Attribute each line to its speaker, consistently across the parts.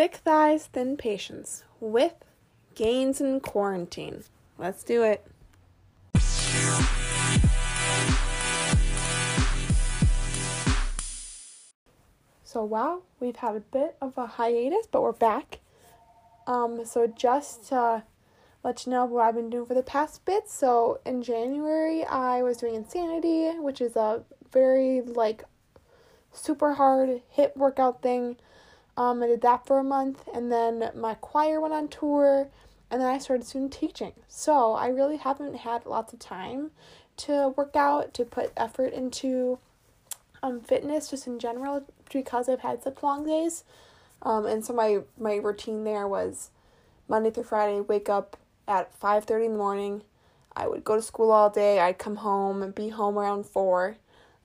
Speaker 1: Thick thighs, thin patience with gains in quarantine. Let's do it. So, wow, we've had a bit of a hiatus, but we're back. Um, so, just to let you know what I've been doing for the past bit. So, in January, I was doing Insanity, which is a very like super hard HIIT workout thing. Um, I did that for a month, and then my choir went on tour, and then I started student teaching. So I really haven't had lots of time to work out, to put effort into um, fitness just in general because I've had such long days. Um, and so my, my routine there was Monday through Friday, wake up at 5.30 in the morning. I would go to school all day. I'd come home and be home around 4.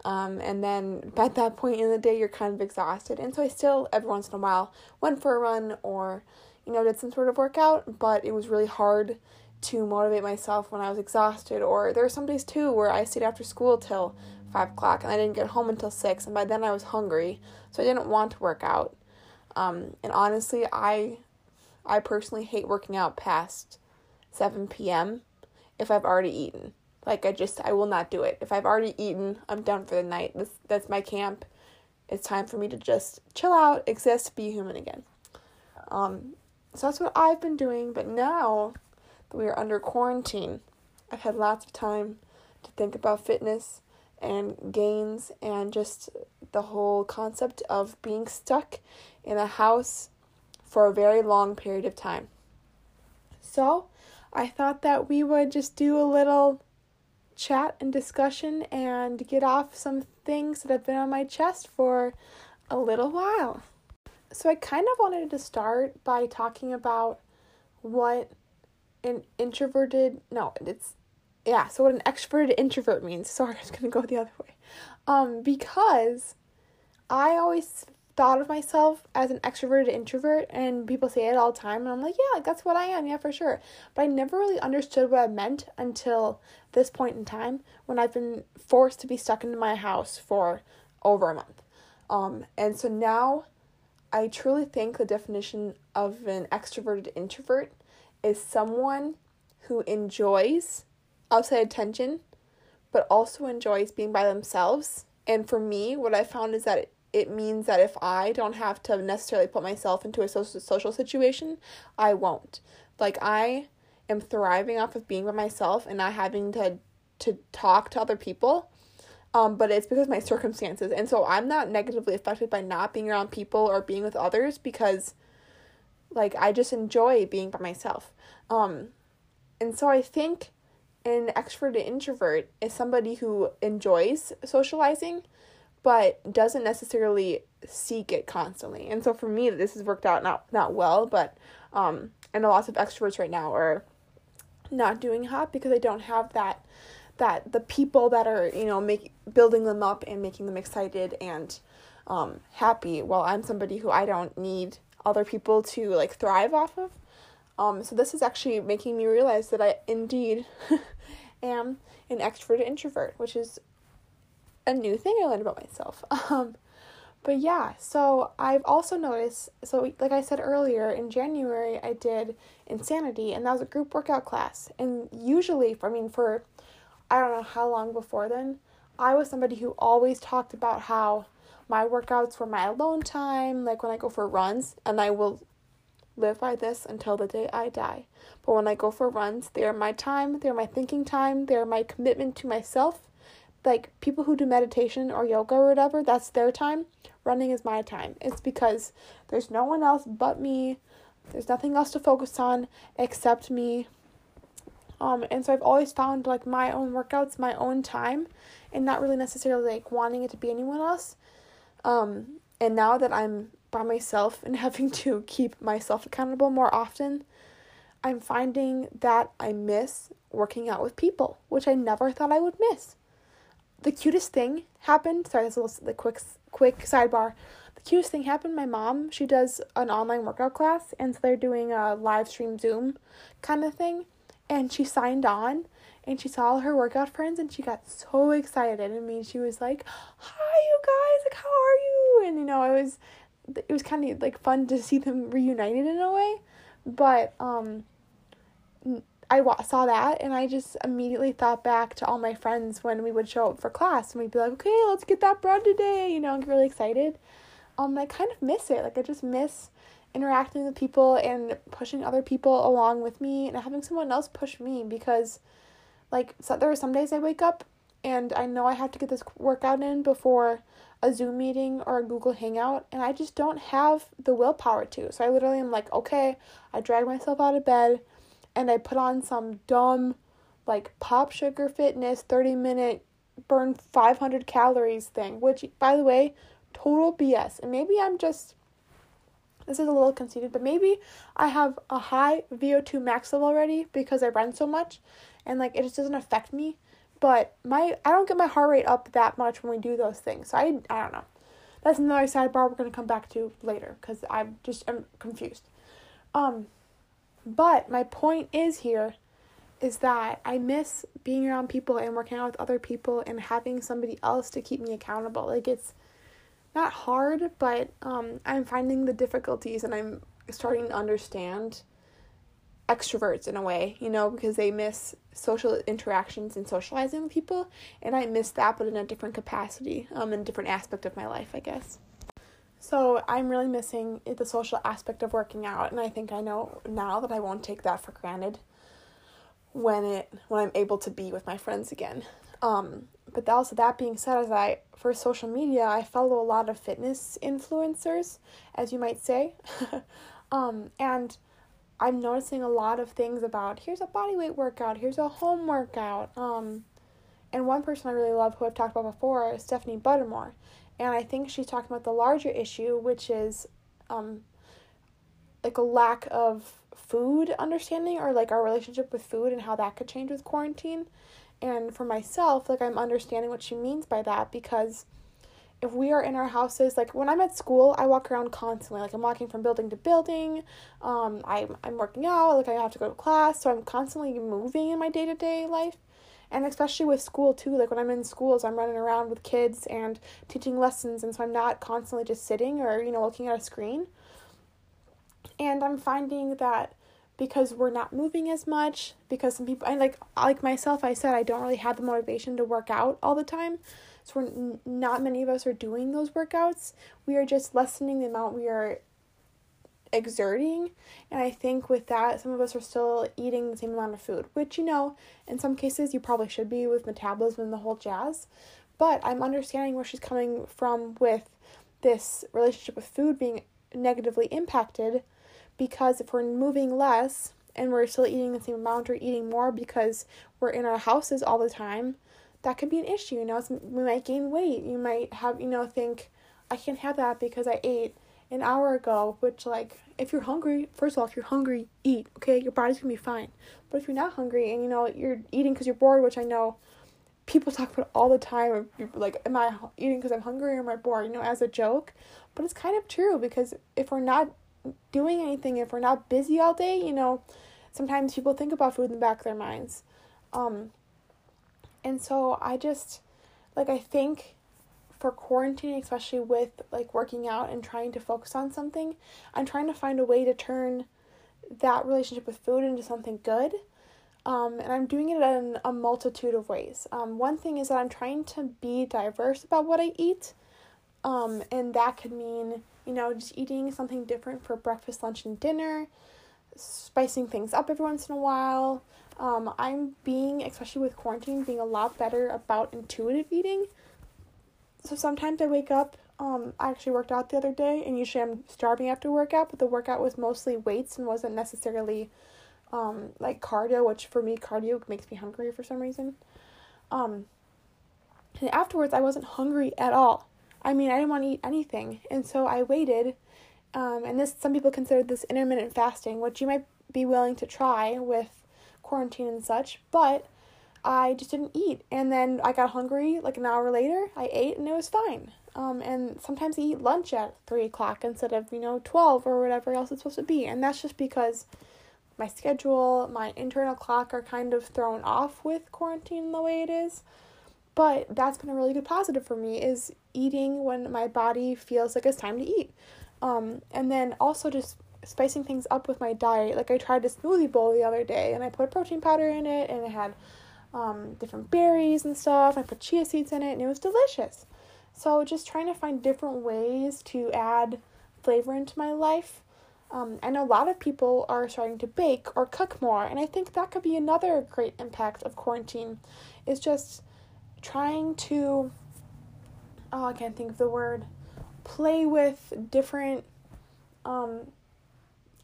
Speaker 1: Um, and then at that point in the day, you're kind of exhausted. And so I still, every once in a while, went for a run or, you know, did some sort of workout, but it was really hard to motivate myself when I was exhausted. Or there were some days too where I stayed after school till 5 o'clock and I didn't get home until 6, and by then I was hungry, so I didn't want to work out. Um, and honestly, I, I personally hate working out past 7 p.m. if I've already eaten. Like I just I will not do it. If I've already eaten, I'm done for the night. This that's my camp. It's time for me to just chill out, exist, be human again. Um, so that's what I've been doing. But now that we are under quarantine, I've had lots of time to think about fitness and gains and just the whole concept of being stuck in a house for a very long period of time. So I thought that we would just do a little chat and discussion and get off some things that have been on my chest for a little while. So, I kind of wanted to start by talking about what an introverted, no, it's, yeah, so what an extroverted introvert means. Sorry, I was gonna go the other way. Um, because I always thought of myself as an extroverted introvert and people say it all the time and I'm like, yeah, that's what I am, yeah, for sure. But I never really understood what I meant until this point in time when I've been forced to be stuck into my house for over a month. Um, and so now I truly think the definition of an extroverted introvert is someone who enjoys outside attention but also enjoys being by themselves. And for me, what I found is that it means that if I don't have to necessarily put myself into a social social situation, I won't. Like I am thriving off of being by myself and not having to to talk to other people. Um, but it's because my circumstances. And so I'm not negatively affected by not being around people or being with others because like I just enjoy being by myself. Um, and so I think an extrovert introvert is somebody who enjoys socializing but doesn't necessarily seek it constantly. And so for me, this has worked out not not well, but um, and a lot of extroverts right now are not doing hot because they don't have that that the people that are you know make building them up and making them excited and um, happy. While I'm somebody who I don't need other people to like thrive off of. Um, so this is actually making me realize that I indeed am an extrovert introvert, which is a new thing I learned about myself. Um, but yeah, so I've also noticed, so like I said earlier, in January I did Insanity, and that was a group workout class. And usually, for, I mean, for I don't know how long before then, I was somebody who always talked about how my workouts were my alone time, like when I go for runs, and I will live by this until the day I die. But when I go for runs, they are my time, they're my thinking time, they're my commitment to myself like people who do meditation or yoga or whatever, that's their time. Running is my time. It's because there's no one else but me. There's nothing else to focus on except me. Um, and so I've always found like my own workouts, my own time, and not really necessarily like wanting it to be anyone else. Um, and now that I'm by myself and having to keep myself accountable more often, I'm finding that I miss working out with people, which I never thought I would miss the cutest thing happened. Sorry, this little the quick quick sidebar. The cutest thing happened. My mom she does an online workout class, and so they're doing a live stream Zoom kind of thing, and she signed on. And she saw all her workout friends and she got so excited. I mean, she was like, Hi, you guys, like, how are you? And, you know, it was it was kind of like fun to see them reunited in a way, but um, I saw that and I just immediately thought back to all my friends when we would show up for class and we'd be like, okay, let's get that bread today, you know, and get really excited. Um, I kind of miss it. Like I just miss interacting with people and pushing other people along with me and having someone else push me because, like, so there are some days I wake up and I know I have to get this workout in before a Zoom meeting or a Google Hangout, and I just don't have the willpower to. So I literally am like, okay, I drag myself out of bed and I put on some dumb, like, POPSUGAR fitness 30 minute burn 500 calories thing, which, by the way, total BS. And maybe I'm just, this is a little conceited, but maybe I have a high VO2 max level already because I run so much and, like, it just doesn't affect me. But my, I don't get my heart rate up that much when we do those things. So I, I don't know. That's another sidebar we're going to come back to later because I'm just, I'm confused. Um, but my point is here is that I miss being around people and working out with other people and having somebody else to keep me accountable. Like it's not hard, but um, I'm finding the difficulties and I'm starting to understand extroverts in a way, you know, because they miss social interactions and socializing with people, and I miss that, but in a different capacity, um, in a different aspect of my life, I guess. So I'm really missing the social aspect of working out, and I think I know now that I won't take that for granted when it when I'm able to be with my friends again. Um, but also that being said, as I for social media, I follow a lot of fitness influencers, as you might say, um, and I'm noticing a lot of things about here's a body weight workout, here's a home workout. Um, and one person I really love who I've talked about before is Stephanie Buttermore, and I think she's talking about the larger issue, which is um, like a lack of food understanding or like our relationship with food and how that could change with quarantine. And for myself, like I'm understanding what she means by that because if we are in our houses, like when I'm at school, I walk around constantly. Like I'm walking from building to building. Um, I'm I'm working out. Like I have to go to class, so I'm constantly moving in my day to day life and especially with school too. Like when i'm in schools i'm running around with kids and teaching lessons and so i'm not constantly just sitting or you know looking at a screen. And i'm finding that because we're not moving as much because some people and like like myself i said i don't really have the motivation to work out all the time. So we're not many of us are doing those workouts. We are just lessening the amount we are exerting. And I think with that, some of us are still eating the same amount of food, which, you know, in some cases you probably should be with metabolism and the whole jazz. But I'm understanding where she's coming from with this relationship with food being negatively impacted because if we're moving less and we're still eating the same amount or eating more because we're in our houses all the time, that could be an issue. You know, we might gain weight. You might have, you know, think, I can't have that because I ate an hour ago, which like if you're hungry, first of all, if you're hungry, eat, okay? Your body's gonna be fine. But if you're not hungry and you know you're eating because you're bored, which I know people talk about all the time, like, am I eating because I'm hungry or am I bored? You know, as a joke, but it's kind of true because if we're not doing anything, if we're not busy all day, you know, sometimes people think about food in the back of their minds, um, and so I just like I think for quarantine, especially with like working out and trying to focus on something, I'm trying to find a way to turn that relationship with food into something good. Um, and I'm doing it in a multitude of ways. Um, one thing is that I'm trying to be diverse about what I eat. Um, and that could mean, you know, just eating something different for breakfast, lunch, and dinner, spicing things up every once in a while. Um, I'm being, especially with quarantine, being a lot better about intuitive eating so sometimes I wake up. Um, I actually worked out the other day, and usually I'm starving after workout, but the workout was mostly weights and wasn't necessarily um, like cardio, which for me, cardio makes me hungry for some reason. Um, and afterwards, I wasn't hungry at all. I mean, I didn't want to eat anything, and so I waited. Um, and this, some people consider this intermittent fasting, which you might be willing to try with quarantine and such, but I just didn't eat. And then I got hungry like an hour later. I ate and it was fine. Um, and sometimes I eat lunch at 3 o'clock instead of, you know, 12 or whatever else it's supposed to be. And that's just because my schedule, my internal clock are kind of thrown off with quarantine the way it is. But that's been a really good positive for me is eating when my body feels like it's time to eat. Um, and then also just spicing things up with my diet. Like I tried a smoothie bowl the other day and I put protein powder in it and it had um, different berries and stuff. I put chia seeds in it and it was delicious. So just trying to find different ways to add flavor into my life. Um, I know a lot of people are starting to bake or cook more, and I think that could be another great impact of quarantine. Is just trying to, oh, I can't think of the word, play with different um,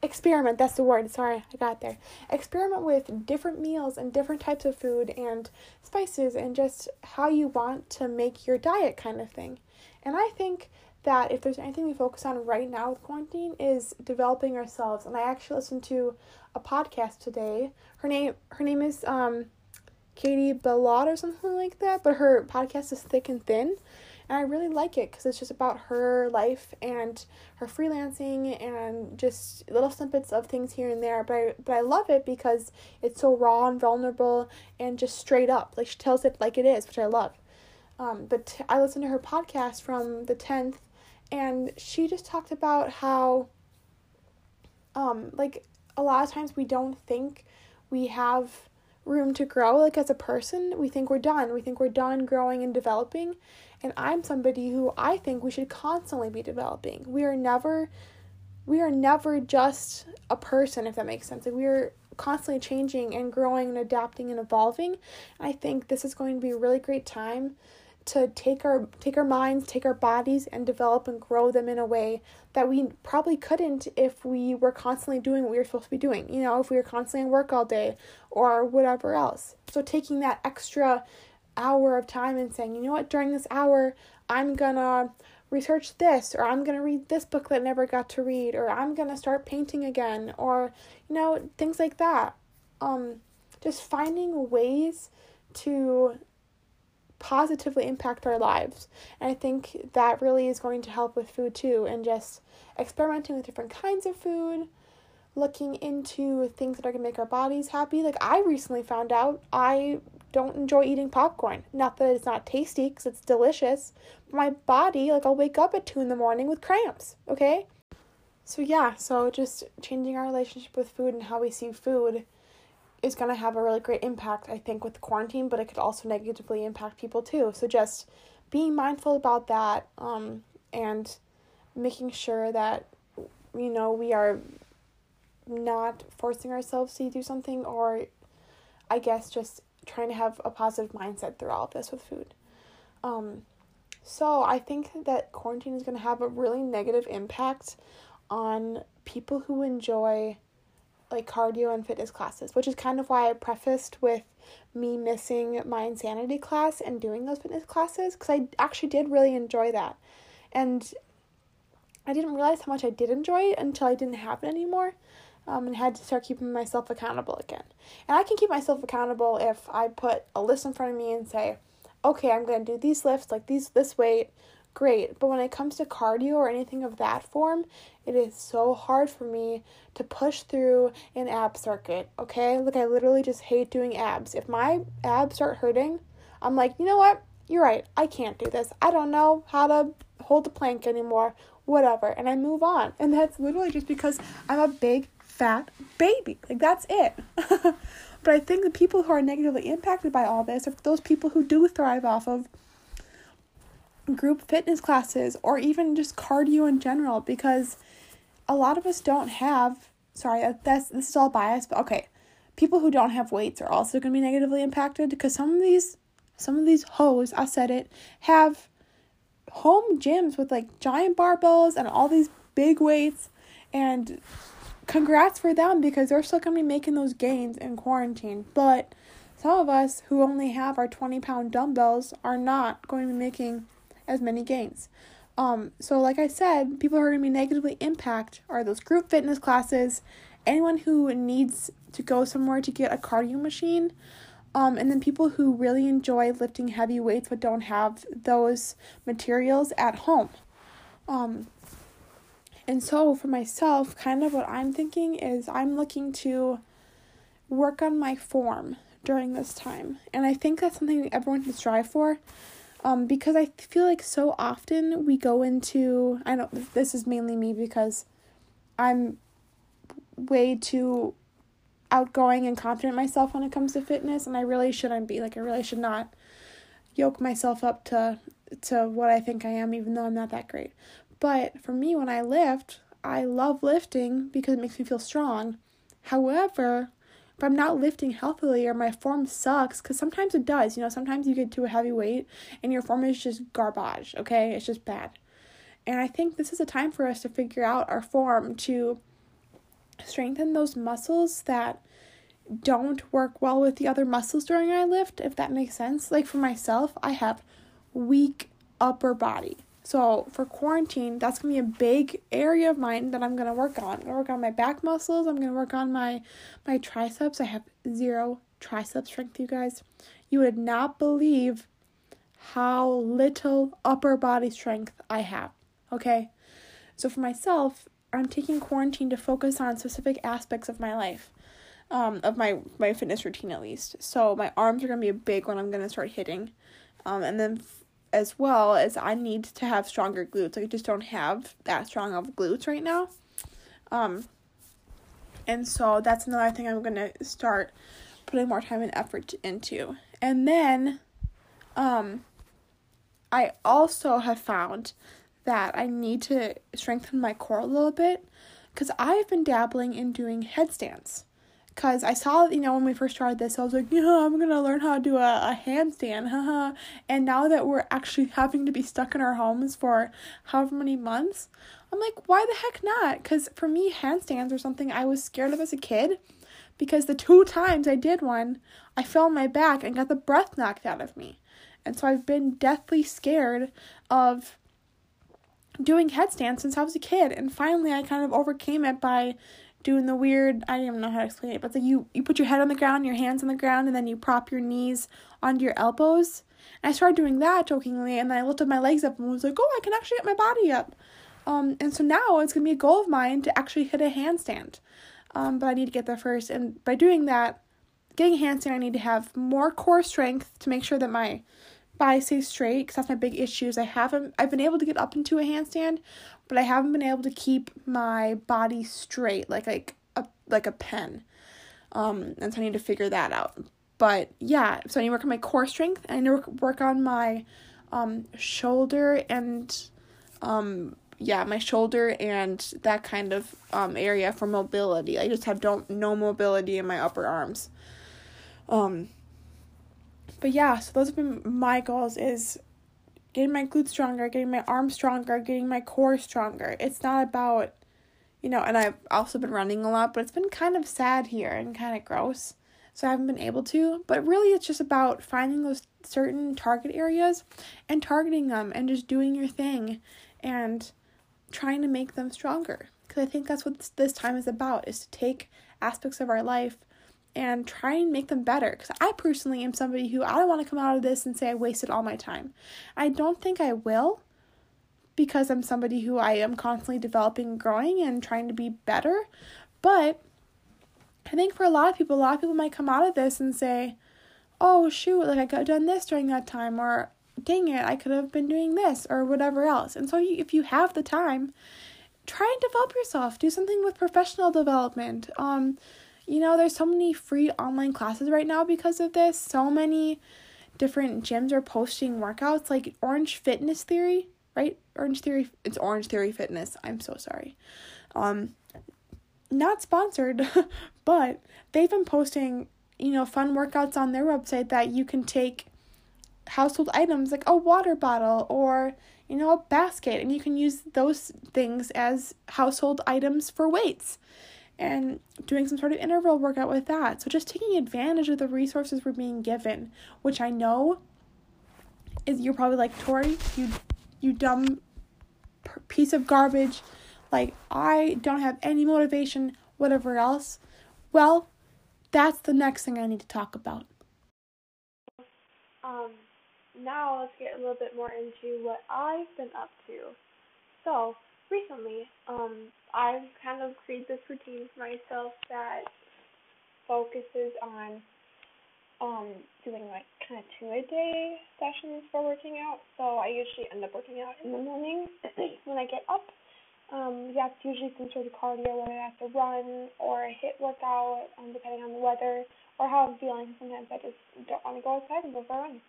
Speaker 1: experiment that's the word sorry i got there. Experiment with different meals and different types of food and spices and just how you want to make your diet kind of thing. And i think that if there's anything we focus on right now with quarantine is developing ourselves. And i actually listened to a podcast today. Her name her name is um katie bellot or something like that but her podcast is thick and thin and I really like it because it's just about her life and her freelancing and just little snippets of things here and there. But I but I love it because it's so raw and vulnerable and just straight up. Like she tells it like it is, which I love. Um, but I listened to her podcast from the tenth, and she just talked about how, um, like a lot of times we don't think we have room to grow like as a person we think we're done we think we're done growing and developing and I'm somebody who I think we should constantly be developing. We are never we are never just a person if that makes sense. Like we are constantly changing and growing and adapting and evolving. I think this is going to be a really great time to take our take our minds, take our bodies and develop and grow them in a way that we probably couldn't if we were constantly doing what we were supposed to be doing. You know, if we were constantly in work all day or whatever else. So taking that extra hour of time and saying, you know what, during this hour, I'm gonna research this, or I'm gonna read this book that I never got to read, or I'm gonna start painting again, or, you know, things like that. Um, just finding ways to positively impact our lives. And I think that really is going to help with food too, and just experimenting with different kinds of food, looking into things that are to make our bodies happy. Like, I recently found out I don't enjoy eating popcorn. Not that it's not tasty because it's delicious. But my body, like, I'll wake up at 2 in the morning with cramps, okay? So, yeah, so just changing our relationship with food and how we see food is going to have a really great impact, I think, with quarantine, but it could also negatively impact people too. So, just being mindful about that um, and making sure that, you know, we are not forcing ourselves to do something or I guess just trying to have a positive mindset through all of this with food. Um, so I think that quarantine is going to have a really negative impact on people who enjoy like cardio and fitness classes, which is kind of why I prefaced with me missing my insanity class and doing those fitness classes because I actually did really enjoy that. And I didn't realize how much I did enjoy it until I didn't have it anymore um, and had to start keeping myself accountable again. And I can keep myself accountable if I put a list in front of me and say, okay, I'm going to do these lifts, like these, this weight, great. But when it comes to cardio or anything of that form, it is so hard for me to push through an ab circuit, okay? Like, I literally just hate doing abs. If my abs start hurting, I'm like, you know what? You're right. I can't do this. I don't know how to hold the plank anymore. Whatever. And I move on. And that's literally just because I'm a big fat baby. Like that's it. but I think the people who are negatively impacted by all this are those people who do thrive off of group fitness classes or even just cardio in general because a lot of us don't have sorry uh, that's this is all biased but okay people who don't have weights are also going to be negatively impacted because some of these some of these hoes i said it have home gyms with like giant barbells and all these big weights and congrats for them because they're still going to be making those gains in quarantine. But some of us who only have our 20 pound dumbbells are not going to be making as many gains. Um, so, like I said, people who are going to be negatively impacted are those group fitness classes, anyone who needs to go somewhere to get a cardio machine, um, and then people who really enjoy lifting heavy weights but don't have those materials at home. Um, and so for myself, kind of what I'm thinking is I'm looking to work on my form during this time. And I think that's something everyone should strive for. Um, because I feel like so often we go into I know this is mainly me because I'm way too outgoing and confident myself when it comes to fitness and I really shouldn't be like I really should not yoke myself up to to what I think I am even though I'm not that great. But for me when I lift, I love lifting because it makes me feel strong. However, if I'm not lifting healthily or my form sucks, because sometimes it does, you know, sometimes you get to a heavy weight and your form is just garbage, okay? It's just bad. And I think this is a time for us to figure out our form to strengthen those muscles that don't work well with the other muscles during our lift, if that makes sense. Like for myself, I have weak upper body. So for quarantine, that's gonna be a big area of mine that I'm gonna work on. I'm gonna work on my back muscles. I'm gonna work on my my triceps. I have zero tricep strength, you guys. You would not believe how little upper body strength I have. Okay, so for myself, I'm taking quarantine to focus on specific aspects of my life, um, of my my fitness routine at least. So my arms are gonna be a big one. I'm gonna start hitting, um, and then as well as I need to have stronger glutes. I just don't have that strong of glutes right now. Um, and so that's another thing I'm gonna start putting more time and effort into. And then, um, I also have found that I need to strengthen my core a little bit because I've been dabbling in doing headstands because I saw, you know, when we first tried this, I was like, yeah, I'm gonna learn how to do a, a handstand, haha. and now that we're actually having to be stuck in our homes for however many months, I'm like, why the heck not? Because for me, handstands are something I was scared of as a kid. Because the two times I did one, I fell on my back and got the breath knocked out of me. And so I've been deathly scared of doing headstands since I was a kid. And finally, I kind of overcame it by doing the weird I don't even know how to explain it, but like you you put your head on the ground, your hands on the ground, and then you prop your knees onto your elbows. And I started doing that jokingly, and then I lifted my legs up and was like, oh, I can actually get my body up. Um, and so now it's gonna be a goal of mine to actually hit a handstand. Um, but I need to get there first, and by doing that, getting a handstand, I need to have more core strength to make sure that my body stays straight because that's my big issue. Is I haven't I've been able to get up into a handstand, but I haven't been able to keep my body straight like like a like a pen. Um, and so I need to figure that out. But yeah, so I need to work on my core strength. I need to work on my um shoulder and um yeah, my shoulder and that kind of um area for mobility. I just have don't no mobility in my upper arms. Um but yeah, so those have been my goals is getting my glutes stronger, getting my arms stronger, getting my core stronger. It's not about, you know, and I've also been running a lot, but it's been kind of sad here and kind of gross. So I haven't been able to. But really, it's just about finding those certain target areas and targeting them and just doing your thing and trying to make them stronger. Because I think that's what this time is about, is to take aspects of our life and try and make them better. Because I personally am somebody who I don't want to come out of this and say I wasted all my time. I don't think I will because I'm somebody who I am constantly developing growing and trying to be better. But I think for a lot of people, a lot of people might come out of this and say, oh, shoot, like I have done this during that time, or dang it, I could have been doing this, or whatever else. And so if you have the time, try and develop yourself. Do something with professional development. Um, you know, there's so many free online classes right now because of this. So many different gyms are posting workouts like Orange Fitness Theory, right? Orange Theory, it's Orange Theory Fitness. I'm so sorry. Um, not sponsored, but they've been posting, you know, fun workouts on their website that you can take household items like a water bottle or you know a basket and you can use those things as household items for weights and doing some sort of interval workout with that. So just taking advantage of the resources we're being given, which I know is you're probably like Tori, you you dumb piece of garbage. Like I don't have any motivation, whatever else. Well, that's the next thing I need to talk about. Um, now let's get a little bit more into what I've been up to. So, recently, um, I've kind of created this routine for myself that focuses on
Speaker 2: um, doing like kind of two a day sessions for working out. So I usually end up working out in the morning when I get up. Um, yeah, it's usually some sort of cardio, whether have to run or a HIIT workout, um, depending on the weather or how I'm feeling. Sometimes I just don't want to go outside and go for a run.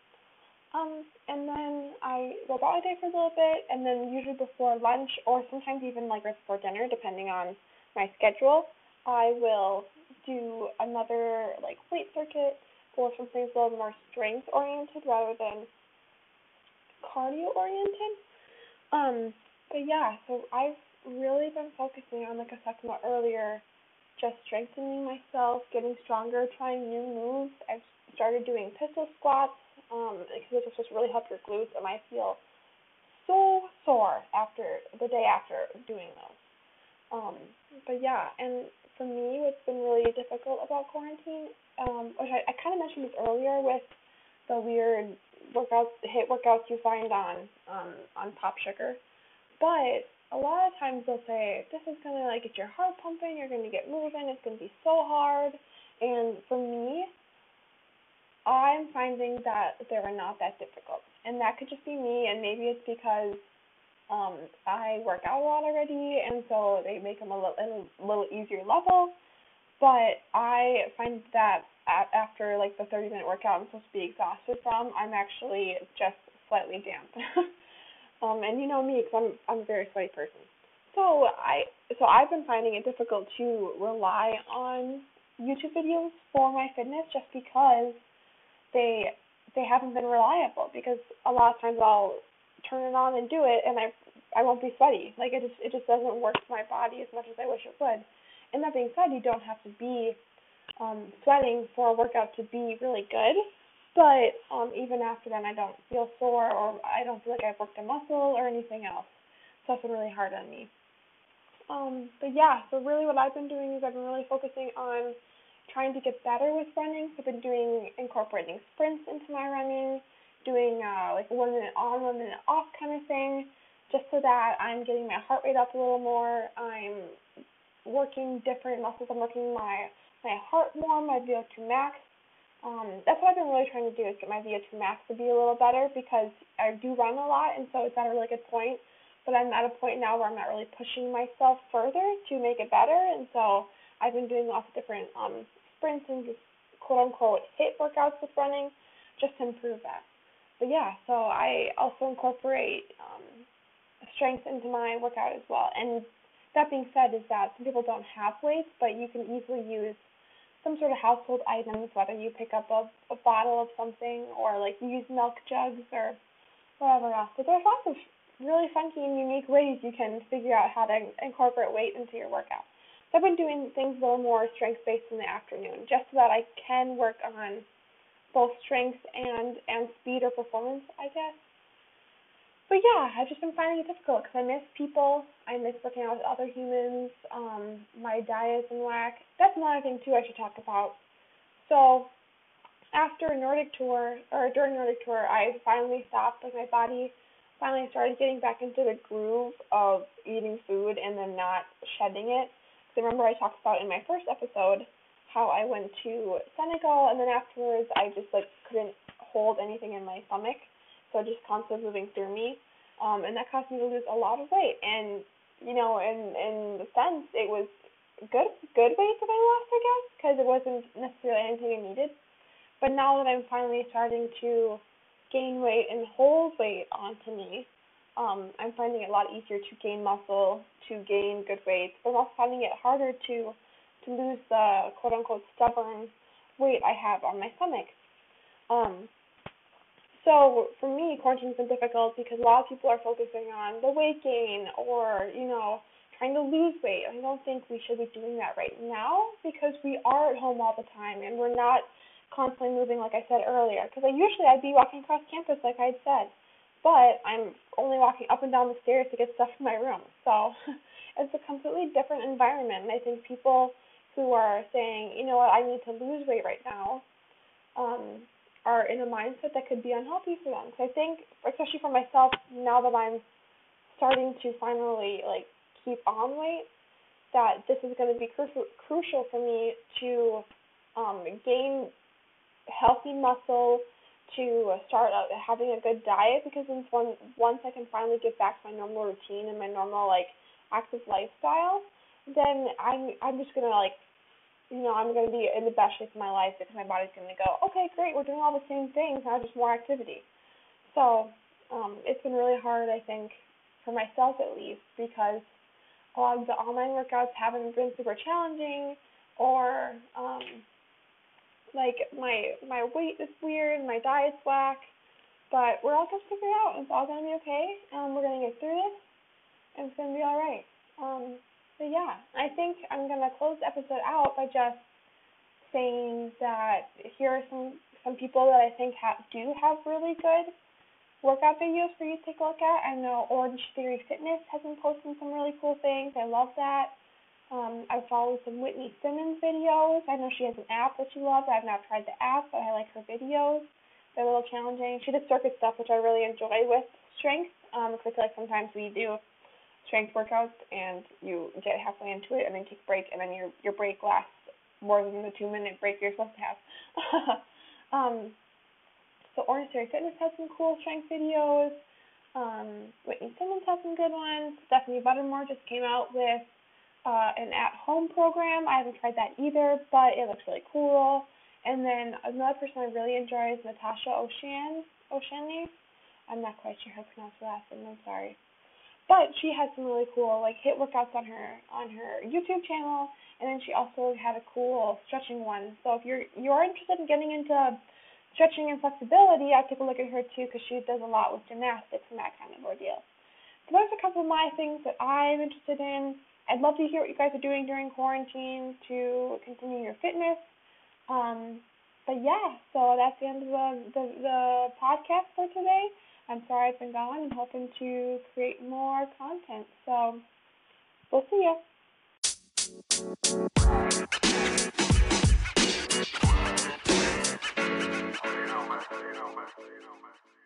Speaker 2: Um, and then I go about my day for a little bit, and then usually before lunch, or sometimes even like right before dinner, depending on my schedule, I will do another like weight circuit or something a little more strength oriented rather than cardio oriented. Um, but yeah, so I've really been focusing on, like I talking about earlier, just strengthening myself, getting stronger, trying new moves. I've started doing pistol squats um, because just really help your glutes, and I feel so sore after the day after doing those. Um, but yeah, and for me, what's been really difficult about quarantine, um, which I, I kind of mentioned this earlier with the weird workouts, HIIT workouts you find on um, on Top Sugar, but a lot of times they'll say this is gonna like get your heart pumping, you're gonna get moving, it's gonna be so hard, and for me, I'm finding that they're not that difficult. And that could just be me, and maybe it's because um, I work out a lot already, and so they make them a little, a little easier level. But I find that at, after like the 30 minute workout I'm supposed to be exhausted from, I'm actually just slightly damp. um, and you know me, because I'm I'm a very sweaty person. So I so I've been finding it difficult to rely on YouTube videos for my fitness just because they they haven't been reliable because a lot of times I'll turn it on and do it and I I won't be sweaty. Like it just it just doesn't work for my body as much as I wish it would. And that being said, you don't have to be um, sweating for a workout to be really good. But um, even after then, I don't feel sore or I don't feel like I've worked a muscle or anything else. So that's been really hard on me. Um, but yeah, so really what I've been doing is I've been really focusing on trying to get better with running. So I've been doing incorporating sprints into my running, doing uh, like one minute on, one minute off kind of thing, just so that I'm getting my heart rate up a little more. I'm working different muscles. I'm working my my heart more, my VO2 max. Um, that's what I've been really trying to do is get my VO2 max to be a little better because I do run a lot, and so it's at a really good point. But I'm at a point now where I'm not really pushing myself further to make it better, and so I've been doing lots of different um, sprints and just quote unquote HIIT workouts with running just to improve that. But yeah, so I also incorporate um, strength into my workout as well. And that being said, is that some people don't have weights, but you can easily use some sort of household items, whether you pick up a, a bottle of something or like use milk jugs or whatever else. But there's lots of really funky and unique ways you can figure out how to incorporate weight into your workout. So I've been doing things a little more strength based in the afternoon, just so that I can work on both strength and and speed or performance, I guess. But yeah, I've just been finding it difficult because I miss people. I miss working out with other humans. Um, my diet's in whack. That's another thing too I should talk about. So after a Nordic tour or during Nordic tour, I finally stopped. Like my body finally started getting back into the groove of eating food and then not shedding it. Remember I talked about in my first episode how I went to Senegal and then afterwards I just like couldn't hold anything in my stomach, so it just constantly moving through me, um, and that caused me to lose a lot of weight. And you know, in in the sense, it was good good weight that I lost, I guess, because it wasn't necessarily anything I needed. But now that I'm finally starting to gain weight and hold weight onto me, um, I'm finding it a lot easier to gain muscle, to gain good weight, but I'm also finding it harder to to lose the quote unquote stubborn weight I have on my stomach. Um, so for me, quarantine's been difficult because a lot of people are focusing on the weight gain or you know trying to lose weight. I don't think we should be doing that right now because we are at home all the time and we're not constantly moving like I said earlier. Because I usually I'd be walking across campus like I'd said but I'm only walking up and down the stairs to get stuff from my room. So it's a completely different environment. And I think people who are saying, you know what, I need to lose weight right now, um, are in a mindset that could be unhealthy for them. So I think, especially for myself, now that I'm starting to finally like keep on weight, that this is going to be crucial crucial for me to um, gain healthy muscle, to start out having a good diet because once once I can finally get back to my normal routine and my normal like active lifestyle, then I'm I'm just gonna like you know, I'm gonna be in the best shape of my life because my body's gonna go, Okay, great, we're doing all the same things, now just more activity. So, um, it's been really hard I think, for myself at least, because a lot of the online workouts haven't been super challenging or um like my my weight is weird, my diet's whack, but we're all gonna figure it out. It's all gonna be okay. Um, we're gonna get through this, and it's gonna be all right. Um, but yeah, I think I'm gonna close the episode out by just saying that here are some some people that I think have do have really good workout videos for you to take a look at. I know Orange Theory Fitness has been posting some really cool things. I love that. Um, I follow some Whitney Simmons videos. I know she has an app that she loves. I've not tried the app, but I like her videos. They're a little challenging. She does circuit stuff, which I really enjoy with strength, um, because I feel like sometimes we do strength workouts and you get halfway into it and then take a break, and then your your break lasts more than the two minute break you're supposed to have. um, so Orange Theory Fitness has some cool strength videos. Um, Whitney Simmons has some good ones. Stephanie Buttermore just came out with uh, an at-home program. I haven't tried that either, but it looks really cool. And then another person I really enjoy is Natasha Ocean. Oceani. I'm not quite sure how to pronounce her last name. I'm sorry, but she has some really cool like HIIT workouts on her on her YouTube channel, and then she also had a cool stretching one. So if you're you're interested in getting into stretching and flexibility, I take a look at her too because she does a lot with gymnastics and that kind of ordeal. So those are a couple of my things that I'm interested in. I'd love to hear what you guys are doing during quarantine to continue your fitness. Um, but yeah, so that's the end of the, the, the podcast for today. I'm sorry I've been gone. I'm hoping to create more content. So we'll see you. You you you.